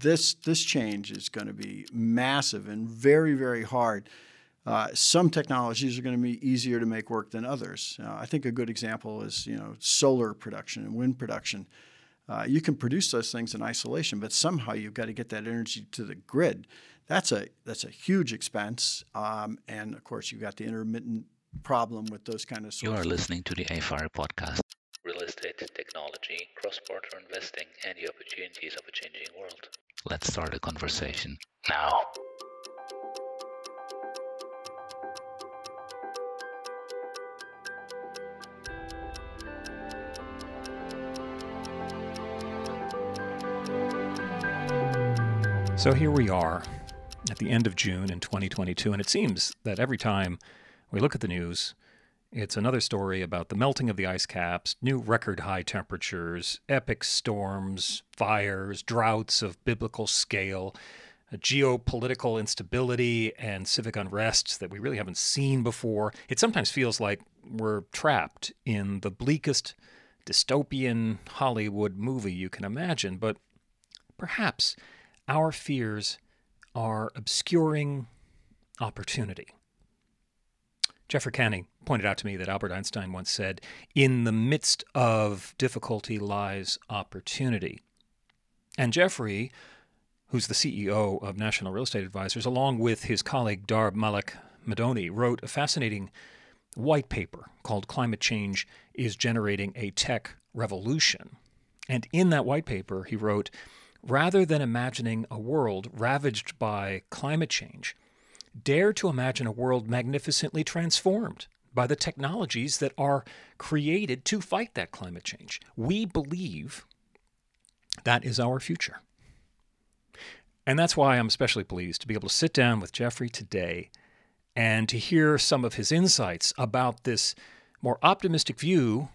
this this change is going to be massive and very very hard. Uh, some technologies are going to be easier to make work than others. Uh, I think a good example is you know solar production and wind production. Uh, you can produce those things in isolation, but somehow you've got to get that energy to the grid. That's a that's a huge expense, um, and of course you've got the intermittent problem with those kind of. Sources. You are listening to the AFIRE podcast. Real estate, technology, cross-border investing, and the opportunities of a changing world. Let's start a conversation now. So here we are at the end of June in 2022, and it seems that every time we look at the news, it's another story about the melting of the ice caps, new record high temperatures, epic storms, fires, droughts of biblical scale, geopolitical instability, and civic unrest that we really haven't seen before. It sometimes feels like we're trapped in the bleakest dystopian Hollywood movie you can imagine, but perhaps our fears are obscuring opportunity. Jeffrey Kanne pointed out to me that Albert Einstein once said, In the midst of difficulty lies opportunity. And Jeffrey, who's the CEO of National Real Estate Advisors, along with his colleague Darb Malik Madoni, wrote a fascinating white paper called Climate Change is Generating a Tech Revolution. And in that white paper, he wrote, Rather than imagining a world ravaged by climate change, dare to imagine a world magnificently transformed by the technologies that are created to fight that climate change. We believe that is our future. And that's why I'm especially pleased to be able to sit down with Jeffrey today and to hear some of his insights about this more optimistic view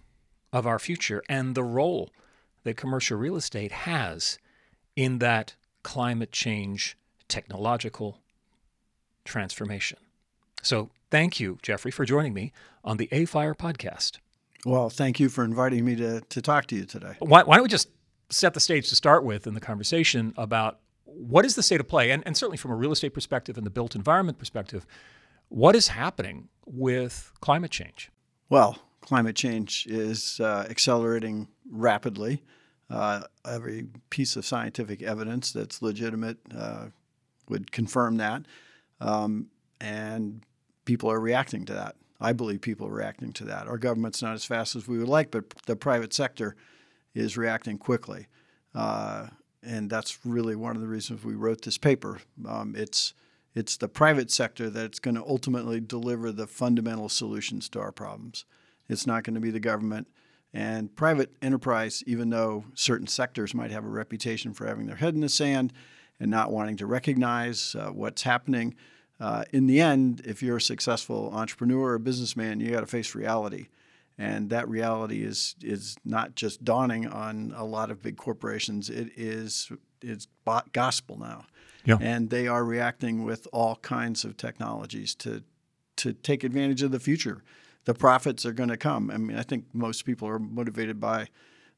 of our future and the role that commercial real estate has in that climate change technological transformation. So, thank you, Jeffrey, for joining me on the AFIRE podcast. Well, thank you for inviting me to, to talk to you today. Why, why don't we just set the stage to start with in the conversation about what is the state of play, and, and certainly from a real estate perspective and the built environment perspective, what is happening with climate change? Well, climate change is uh, accelerating rapidly. Uh, every piece of scientific evidence that's legitimate uh, would confirm that. Um, and people are reacting to that. I believe people are reacting to that. Our government's not as fast as we would like, but the private sector is reacting quickly. Uh, and that's really one of the reasons we wrote this paper. Um, it's it's the private sector that's going to ultimately deliver the fundamental solutions to our problems. It's not going to be the government. And private enterprise, even though certain sectors might have a reputation for having their head in the sand and not wanting to recognize uh, what's happening, uh, in the end, if you're a successful entrepreneur or businessman, you got to face reality. And that reality is is not just dawning on a lot of big corporations. It is it's gospel now, yeah. and they are reacting with all kinds of technologies to to take advantage of the future the profits are going to come. I mean, I think most people are motivated by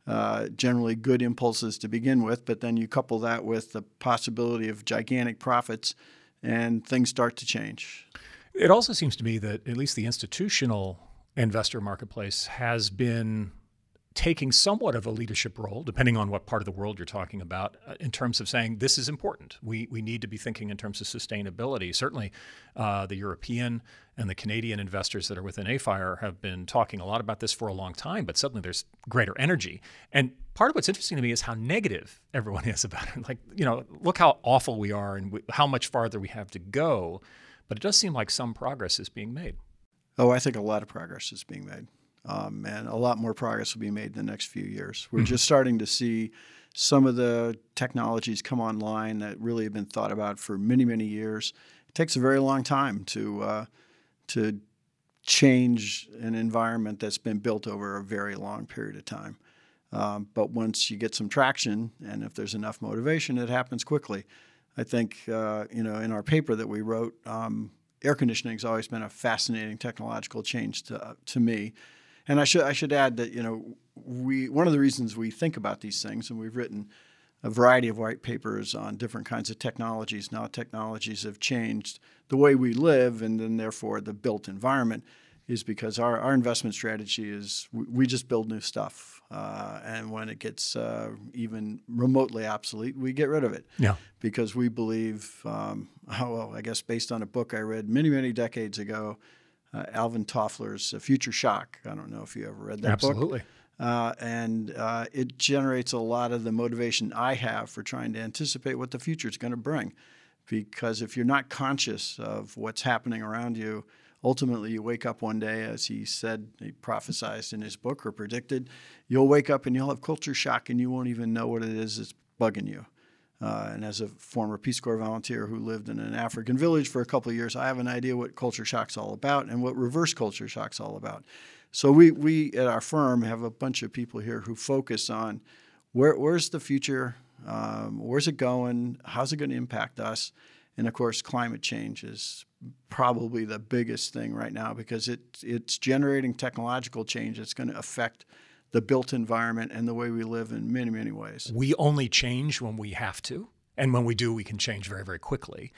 uh, generally good impulses to begin with, but then you couple that with the possibility of gigantic profits, and things start to change. It also seems to me that at least the institutional investor marketplace has been taking somewhat of a leadership role, depending on what part of the world you're talking about, uh, in terms of saying this is important. We, we need to be thinking in terms of sustainability. Certainly, uh, the European and the Canadian investors that are within AFIRE have been talking a lot about this for a long time, but suddenly there's greater energy. And part of what's interesting to me is how negative everyone is about it. Like, you know, look how awful we are and we, how much farther we have to go. But it does seem like some progress is being made. Oh, I think a lot of progress is being made um, and a lot more progress will be made in the next few years. We're mm-hmm. just starting to see some of the technologies come online that really have been thought about for many, many years. It takes a very long time to uh, to change an environment that's been built over a very long period of time. Um, but once you get some traction, and if there's enough motivation, it happens quickly. I think uh, you know in our paper that we wrote, um, air conditioning has always been a fascinating technological change to uh, to me. And I should I should add that you know we one of the reasons we think about these things, and we've written a variety of white papers on different kinds of technologies. Now, technologies have changed the way we live, and then therefore the built environment is because our, our investment strategy is we, we just build new stuff. Uh, and when it gets uh, even remotely obsolete, we get rid of it. Yeah. Because we believe, um, oh, well, I guess based on a book I read many, many decades ago, uh, Alvin Toffler's Future Shock. I don't know if you ever read that Absolutely. book. Absolutely. Uh, and uh, it generates a lot of the motivation I have for trying to anticipate what the future is going to bring. Because if you're not conscious of what's happening around you, ultimately you wake up one day, as he said, he prophesized in his book or predicted, you'll wake up and you'll have culture shock and you won't even know what it is that's bugging you. Uh, and as a former Peace Corps volunteer who lived in an African village for a couple of years, I have an idea what culture shock's all about and what reverse culture shock's all about. So we, we at our firm have a bunch of people here who focus on where, where's the future, um, where's it going, how's it going to impact us, and of course climate change is probably the biggest thing right now because it, it's generating technological change that's going to affect the built environment and the way we live in many many ways. We only change when we have to, and when we do, we can change very very quickly.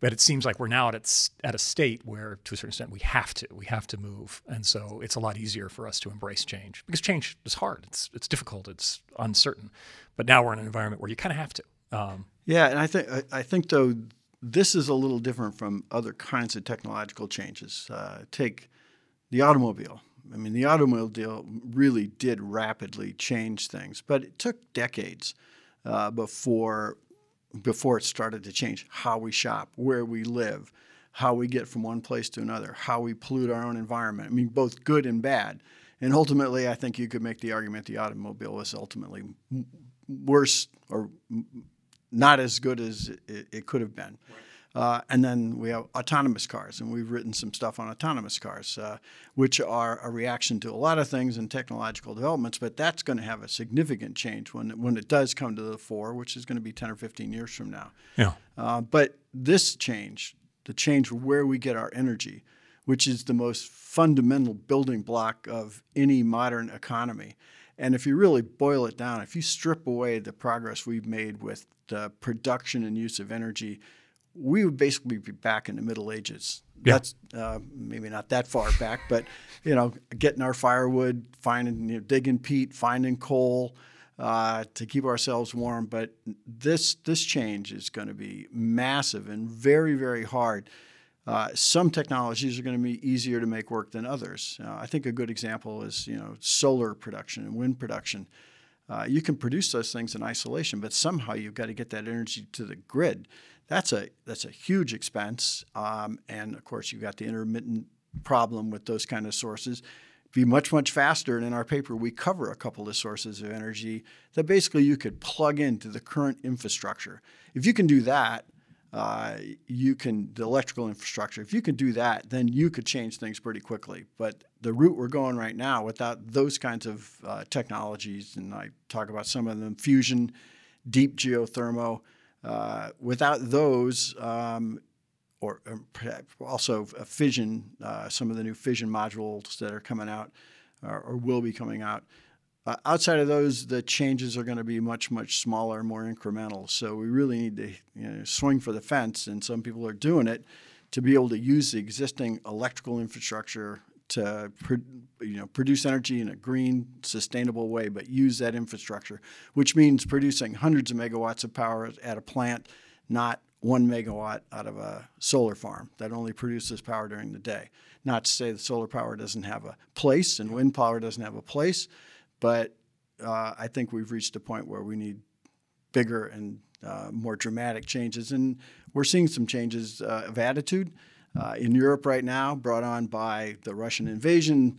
But it seems like we're now at, at a state where, to a certain extent, we have to. We have to move. And so it's a lot easier for us to embrace change because change is hard. It's, it's difficult. It's uncertain. But now we're in an environment where you kind of have to. Um, yeah. And I think, I, I, think, though, this is a little different from other kinds of technological changes. Uh, take the automobile. I mean, the automobile deal really did rapidly change things, but it took decades uh, before before it started to change how we shop, where we live, how we get from one place to another, how we pollute our own environment. I mean, both good and bad. And ultimately, I think you could make the argument the automobile was ultimately worse or not as good as it, it could have been. Right. Uh, and then we have autonomous cars, and we've written some stuff on autonomous cars, uh, which are a reaction to a lot of things and technological developments. But that's going to have a significant change when when it does come to the fore, which is going to be 10 or 15 years from now. Yeah. Uh, but this change, the change where we get our energy, which is the most fundamental building block of any modern economy. And if you really boil it down, if you strip away the progress we've made with the production and use of energy we would basically be back in the Middle Ages. Yeah. That's uh, maybe not that far back, but you know, getting our firewood, finding, you know, digging peat, finding coal uh, to keep ourselves warm. But this this change is going to be massive and very very hard. Uh, some technologies are going to be easier to make work than others. Uh, I think a good example is you know solar production and wind production. Uh, you can produce those things in isolation, but somehow you've got to get that energy to the grid that's a that's a huge expense, um, and of course you've got the intermittent problem with those kind of sources. Be much much faster, and in our paper we cover a couple of sources of energy that basically you could plug into the current infrastructure. If you can do that, uh, you can the electrical infrastructure. If you can do that, then you could change things pretty quickly. But the route we're going right now, without those kinds of uh, technologies, and I talk about some of them, fusion, deep geothermal uh, without those, um, or, also fission, uh, some of the new fission modules that are coming out or, or will be coming out. Uh, outside of those, the changes are going to be much, much smaller, more incremental. So we really need to you know, swing for the fence, and some people are doing it to be able to use the existing electrical infrastructure to you know produce energy in a green, sustainable way, but use that infrastructure, which means producing hundreds of megawatts of power at a plant, not one megawatt out of a solar farm that only produces power during the day. Not to say that solar power doesn't have a place and wind power doesn't have a place, but uh, I think we've reached a point where we need bigger and uh, more dramatic changes, and we're seeing some changes uh, of attitude uh, in Europe right now, brought on by the Russian invasion.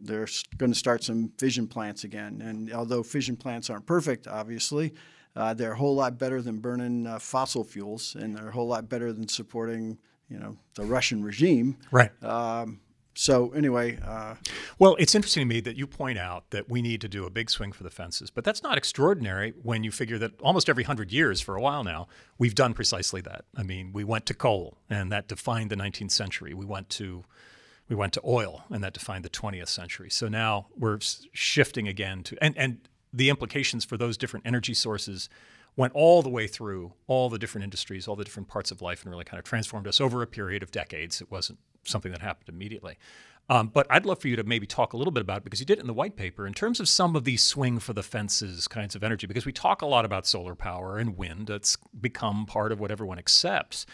They're going to start some fission plants again. And although fission plants aren't perfect, obviously, uh, they're a whole lot better than burning uh, fossil fuels, and they're a whole lot better than supporting, you know, the Russian regime. Right. Um, so anyway, uh, well, it's interesting to me that you point out that we need to do a big swing for the fences, but that's not extraordinary when you figure that almost every hundred years for a while now we've done precisely that. I mean, we went to coal, and that defined the 19th century. We went to we went to oil, and that defined the 20th century. So now we're shifting again to and and the implications for those different energy sources went all the way through all the different industries, all the different parts of life, and really kind of transformed us over a period of decades. It wasn't something that happened immediately. Um, but I'd love for you to maybe talk a little bit about it because you did it in the white paper in terms of some of these swing for the fences kinds of energy. Because we talk a lot about solar power and wind; that's become part of what everyone accepts.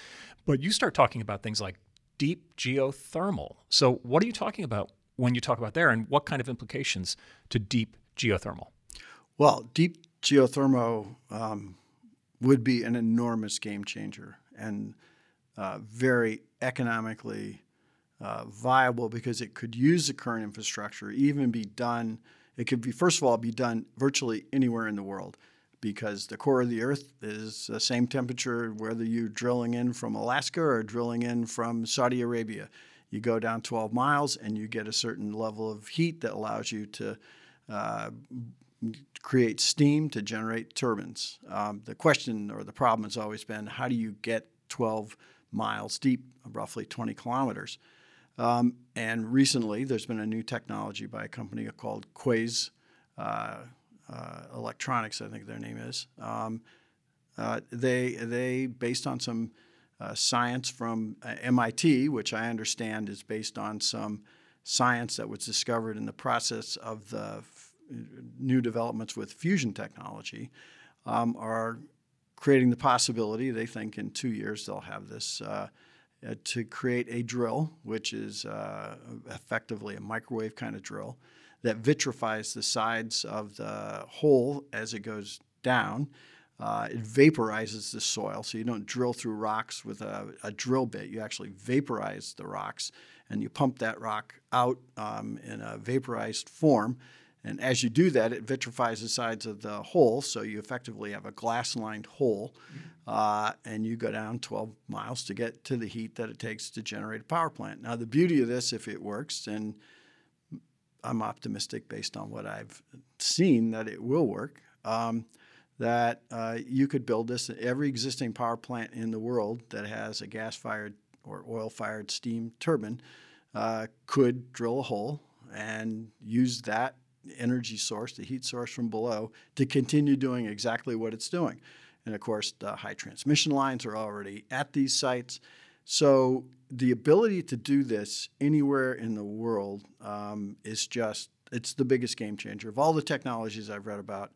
But you start talking about things like deep geothermal. So, what are you talking about when you talk about there, and what kind of implications to deep geothermal? Well, deep geothermal um, would be an enormous game changer and uh, very economically uh, viable because it could use the current infrastructure, even be done. It could be, first of all, be done virtually anywhere in the world because the core of the Earth is the same temperature whether you're drilling in from Alaska or drilling in from Saudi Arabia. You go down 12 miles and you get a certain level of heat that allows you to uh, create steam to generate turbines. Um, the question or the problem has always been how do you get 12 miles deep, roughly 20 kilometers? Um, and recently, there's been a new technology by a company called Quaise uh, uh, Electronics, I think their name is. Um, uh, they, they, based on some uh, science from uh, MIT, which I understand is based on some science that was discovered in the process of the new developments with fusion technology, um, are creating the possibility, they think in two years they'll have this uh, uh, to create a drill, which is uh, effectively a microwave kind of drill, that vitrifies the sides of the hole as it goes down. Uh, it vaporizes the soil, so you don't drill through rocks with a, a, drill bit. You actually vaporize the rocks, and you pump that rock out um, in a vaporized form. And as you do that, it vitrifies the sides of the hole, so you effectively have a glass-lined hole, uh, and you go down 12 miles to get to the heat that it takes to generate a power plant. Now, the beauty of this, if it works, and I'm optimistic based on what I've seen that it will work. Um, that uh, you could build this every existing power plant in the world that has a gas-fired or oil-fired steam turbine uh, could drill a hole and use that energy source, the heat source from below, to continue doing exactly what it's doing. And of course, the high transmission lines are already at these sites. So the ability to do this anywhere in the world um, is just, it's the biggest game changer. Of all the technologies I've read about,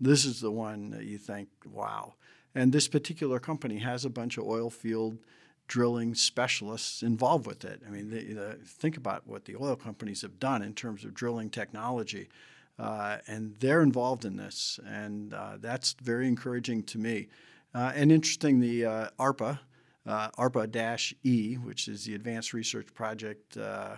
this is the one that you think, wow. And this particular company has a bunch of oil field drilling specialists involved with it. I mean, think about what the oil companies have done in terms of drilling technology. Uh, and they're involved in this, and uh, that's very encouraging to me. Uh, and interesting, the uh, ARPA, uh, ARPA-E, which is the Advanced Research Project uh,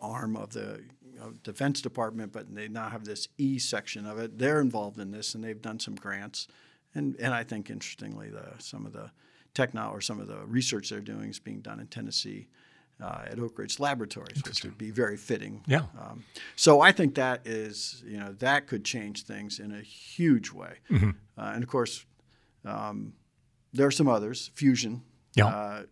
arm of the you know, Defense Department, but they now have this E section of it. They're involved in this, and they've done some grants. And, and I think, interestingly, the, some of the techno or some of the research they're doing is being done in Tennessee. Uh, at Oak Ridge Laboratories, which would be very fitting. Yeah. Um, so I think that is, you know, that could change things in a huge way. Mm-hmm. Uh, and of course, um, there are some others. Fusion. Yeah. Uh,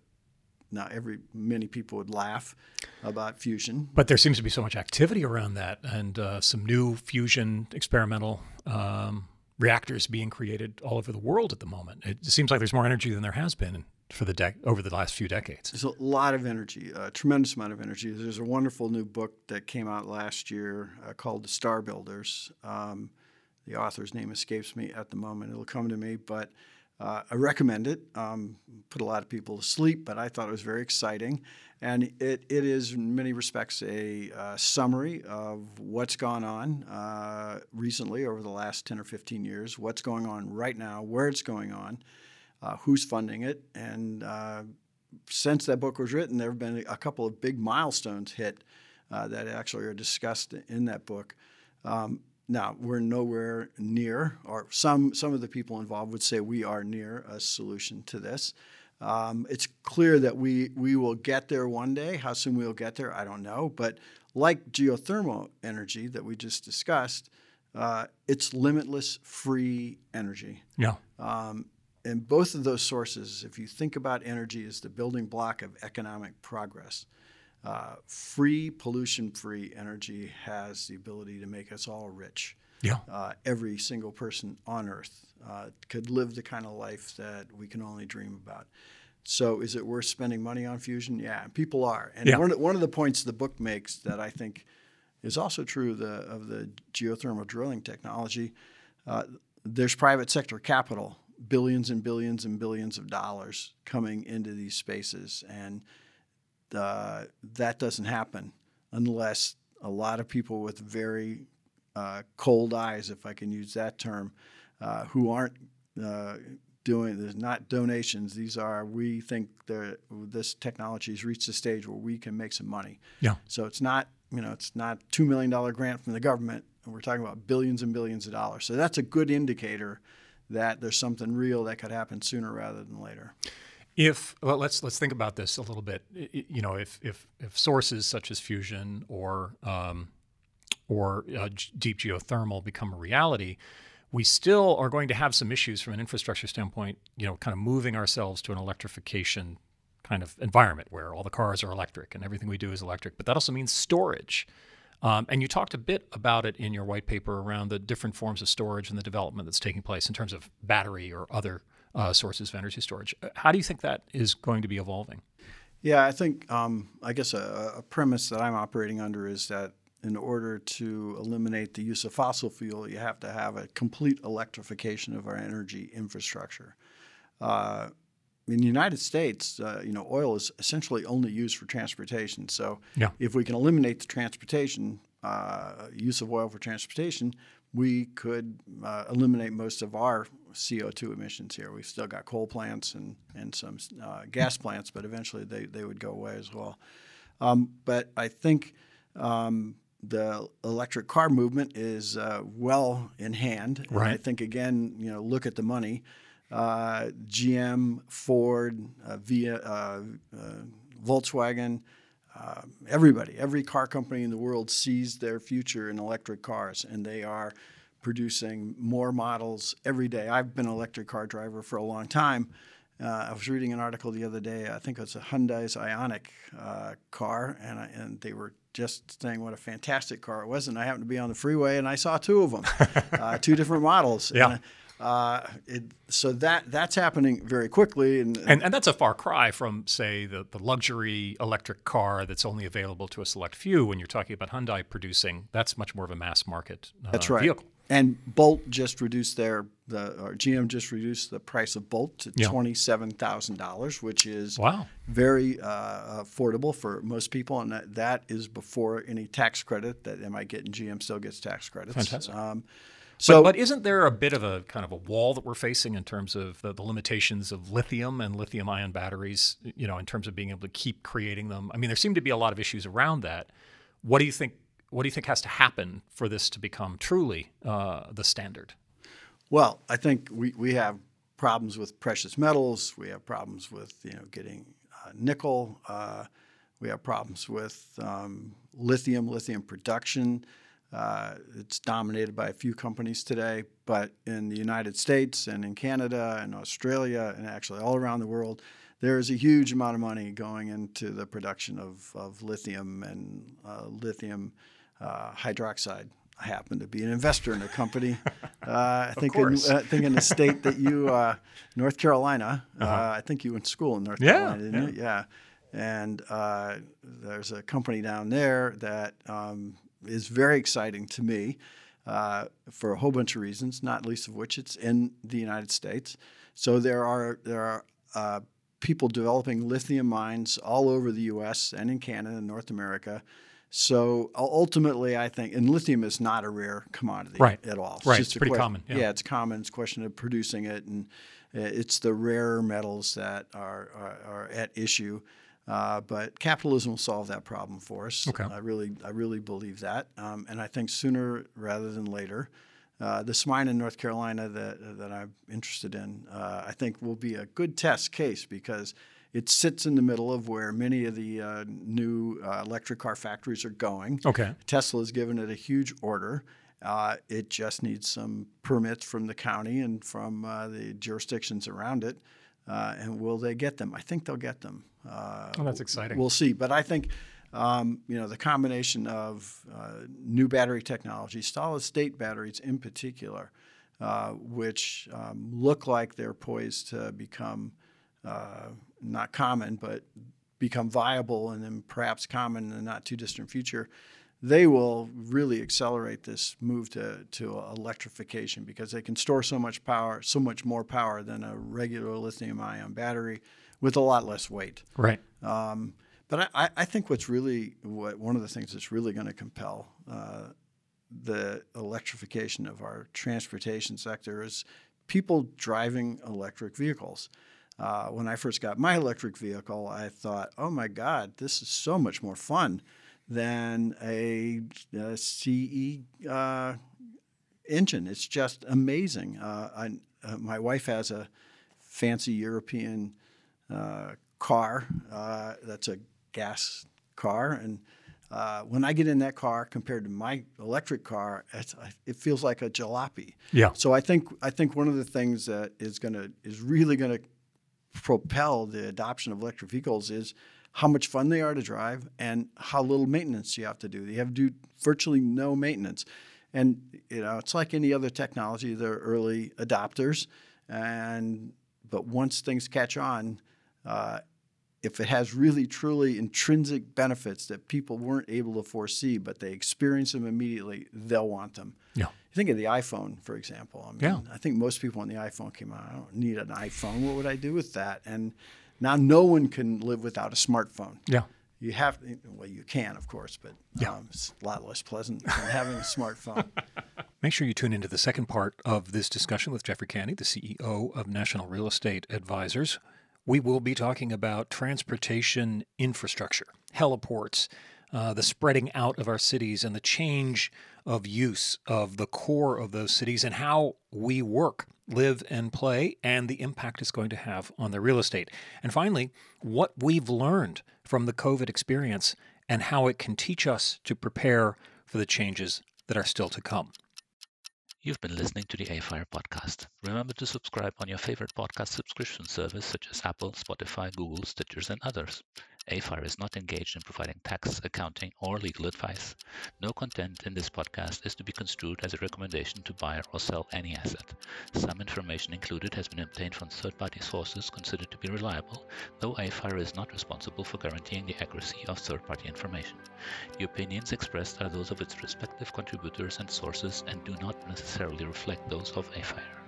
now, every many people would laugh about fusion, but there seems to be so much activity around that, and uh, some new fusion experimental um, reactors being created all over the world at the moment. It seems like there's more energy than there has been for the dec- over the last few decades. There's a lot of energy, a tremendous amount of energy. There's a wonderful new book that came out last year uh, called The Star Builders. Um, the author's name escapes me at the moment. It'll come to me, but uh, I recommend it. Um, put a lot of people to sleep, but I thought it was very exciting. And it, it is, in many respects, a uh, summary of what's gone on uh, recently over the last 10 or 15 years, what's going on right now, where it's going on, uh, who's funding it. And uh, since that book was written, there have been a couple of big milestones hit uh, that actually are discussed in that book. Um, now we're nowhere near, or some some of the people involved would say we are near a solution to this. Um, it's clear that we we will get there one day. How soon we'll get there, I don't know. But like geothermal energy that we just discussed, uh, it's limitless free energy. Yeah. Um, and both of those sources, if you think about energy as the building block of economic progress, uh, free, pollution free energy has the ability to make us all rich. Yeah. Uh, every single person on Earth uh, could live the kind of life that we can only dream about. So, is it worth spending money on fusion? Yeah, people are. And Yeah. one, of, one of the points the book makes that I think is also true of the, of the geothermal drilling technology uh, there's private sector capital, billions and billions and billions of dollars coming into these spaces. And uh, that doesn't happen unless a lot of people with very uh, cold eyes, if I can use that term, uh, who aren't uh, doing there's not donations. These are we think that this technology has reached a stage where we can make some money. Yeah. So it's not you know it's not two million dollar grant from the government. We're talking about billions and billions of dollars. So that's a good indicator that there's something real that could happen sooner rather than later. If well, let's let's think about this a little bit. You know, if if if sources such as fusion or um, or uh, deep geothermal become a reality, we still are going to have some issues from an infrastructure standpoint. You know, kind of moving ourselves to an electrification kind of environment where all the cars are electric and everything we do is electric. But that also means storage. Um, and you talked a bit about it in your white paper around the different forms of storage and the development that's taking place in terms of battery or other uh, sources of energy storage. Uh, How do you think that is going to be evolving? Yeah, I think um, I guess a, a premise that I'm operating under is that in order to eliminate the use of fossil fuel, you have to have a complete electrification of our energy infrastructure. Uh, in the United States, uh, you know, oil is essentially only used for transportation. So, Yeah. if we can eliminate the transportation uh, use of oil for transportation, we could uh, eliminate most of our CO2 emissions here. We've still got coal plants and, and some uh, gas plants, but eventually they, they would go away as well. Um, but I think um, the electric car movement is uh, well in hand. And I think, again, you know, look at the money. Uh, GM, Ford, uh, via, uh, uh, Volkswagen, uh, everybody, every car company in the world sees their future in electric cars, and they are producing more models every day. I've been an electric car driver for a long time. Uh, I was reading an article the other day. I think it was a Hyundai's Ioniq uh, car, and I, and they were just saying what a fantastic car it was. And I happened to be on the freeway, and I saw two of them, uh, two different models. Yeah. And, uh, it, so that that's happening very quickly, and, And, and that's a far cry from, say, the, the luxury electric car that's only available to a select few. When you're talking about Hyundai producing, that's much more of a mass market uh, That's right. vehicle. And Bolt just reduced their the or GM just reduced the price of Bolt to Yeah. twenty seven thousand dollars, which is Wow. very uh, affordable for most people, and that, that is before any tax credit that they might get. And GM still gets tax credits. Fantastic. Um, so, but, but isn't there a bit of a kind of a wall that we're facing in terms of the, the limitations of lithium and lithium ion batteries, you know, in terms of being able to keep creating them? I mean, there seem to be a lot of issues around that. What do you think? What do you think has to happen for this to become truly uh, the standard? Well, I think we, we have problems with precious metals. We have problems with you know getting uh, nickel. Uh, we have problems with um, lithium, lithium production. Uh, it's dominated by a few companies today, but in the United States and in Canada and Australia and actually all around the world, there is a huge amount of money going into the production of, of lithium and uh, lithium uh, hydroxide. I happen to be an investor in a company. Uh, I think in. I think in the state that you, uh, North Carolina. uh I think you went to school in North Yeah, Carolina, didn't you? Yeah. And uh, there's a company down there that um, is very exciting to me uh, for a whole bunch of reasons, not least of which it's in the United States. So there are there are uh, people developing lithium mines all over the U.S. and in Canada and North America. So ultimately, I think, and lithium is not a rare commodity Right. at all. Right. just It's pretty que- common, yeah. it's common. It's a question of producing it, and uh, it's the rare metals that are are, are at issue. Uh, but capitalism will solve that problem for us. Okay. I really, I really believe that, um, and I think sooner rather than later, uh, this mine in North Carolina that that I'm interested in, uh, I think will be a good test case because it sits in the middle of where many of the uh, new uh, electric car factories are going. Okay. Tesla has given it a huge order. Uh, it just needs some permits from the county and from uh, the jurisdictions around it. Uh, and will they get them? I think they'll get them. Uh, Oh, that's exciting. We'll see. But I think Um, you know, the combination of uh, new battery technology, solid state batteries in particular, uh, which um, look like they're poised to become uh, not common, but become viable and then perhaps common in the not too distant future, they will really accelerate this move to, to electrification because they can store so much power, so much more power than a regular lithium ion battery with a lot less weight. Right. Um, but I, I think what's really what one of the things that's really going to compel uh, the electrification of our transportation sector is people driving electric vehicles. Uh, when I first got my electric vehicle, I thought, oh my God, this is so much more fun than a, a CE uh, engine. It's just amazing. Uh, I, uh, my wife has a fancy European uh, car uh, that's a gas car, and uh, when I get in that car compared to my electric car, it feels like a jalopy. Yeah. So I think I think one of the things that is going to is really going to propel the adoption of electric vehicles is how much fun they are to drive and how little maintenance you have to do. You have to do virtually no maintenance. And you know, it's like any other technology, they're early adopters and but once things catch on, uh, if it has really truly intrinsic benefits that people weren't able to foresee, but they experience them immediately, they'll want them. Yeah. You think of the iPhone, for example. I mean, yeah. I think most people when the iPhone came out, I don't need an iPhone. What would I do with that? And now no one can live without a smartphone. Yeah. You have, well, you can, of course, but yeah. um, it's a lot less pleasant than having a smartphone. Make sure you tune into the second part of this discussion with Jeffrey Kanne, the CEO of National Real Estate Advisors we will be talking about transportation infrastructure, heliports, uh, the spreading out of our cities, and the change of use of the core of those cities and how we work, live, and play, and the impact it's going to have on the real estate. And finally, what we've learned from the COVID experience and how it can teach us to prepare for the changes that are still to come. You've been listening to the AFIRE podcast. Remember to subscribe on your favorite podcast subscription service such as Apple, Spotify, Google, Stitchers, and others. AFIRE is not engaged in providing tax, accounting, or legal advice. No content in this podcast is to be construed as a recommendation to buy or sell any asset. Some information included has been obtained from third-party sources considered to be reliable, though AFIRE is not responsible for guaranteeing the accuracy of third-party information. The opinions expressed are those of its respective contributors and sources and do not necessarily reflect those of AFIRE.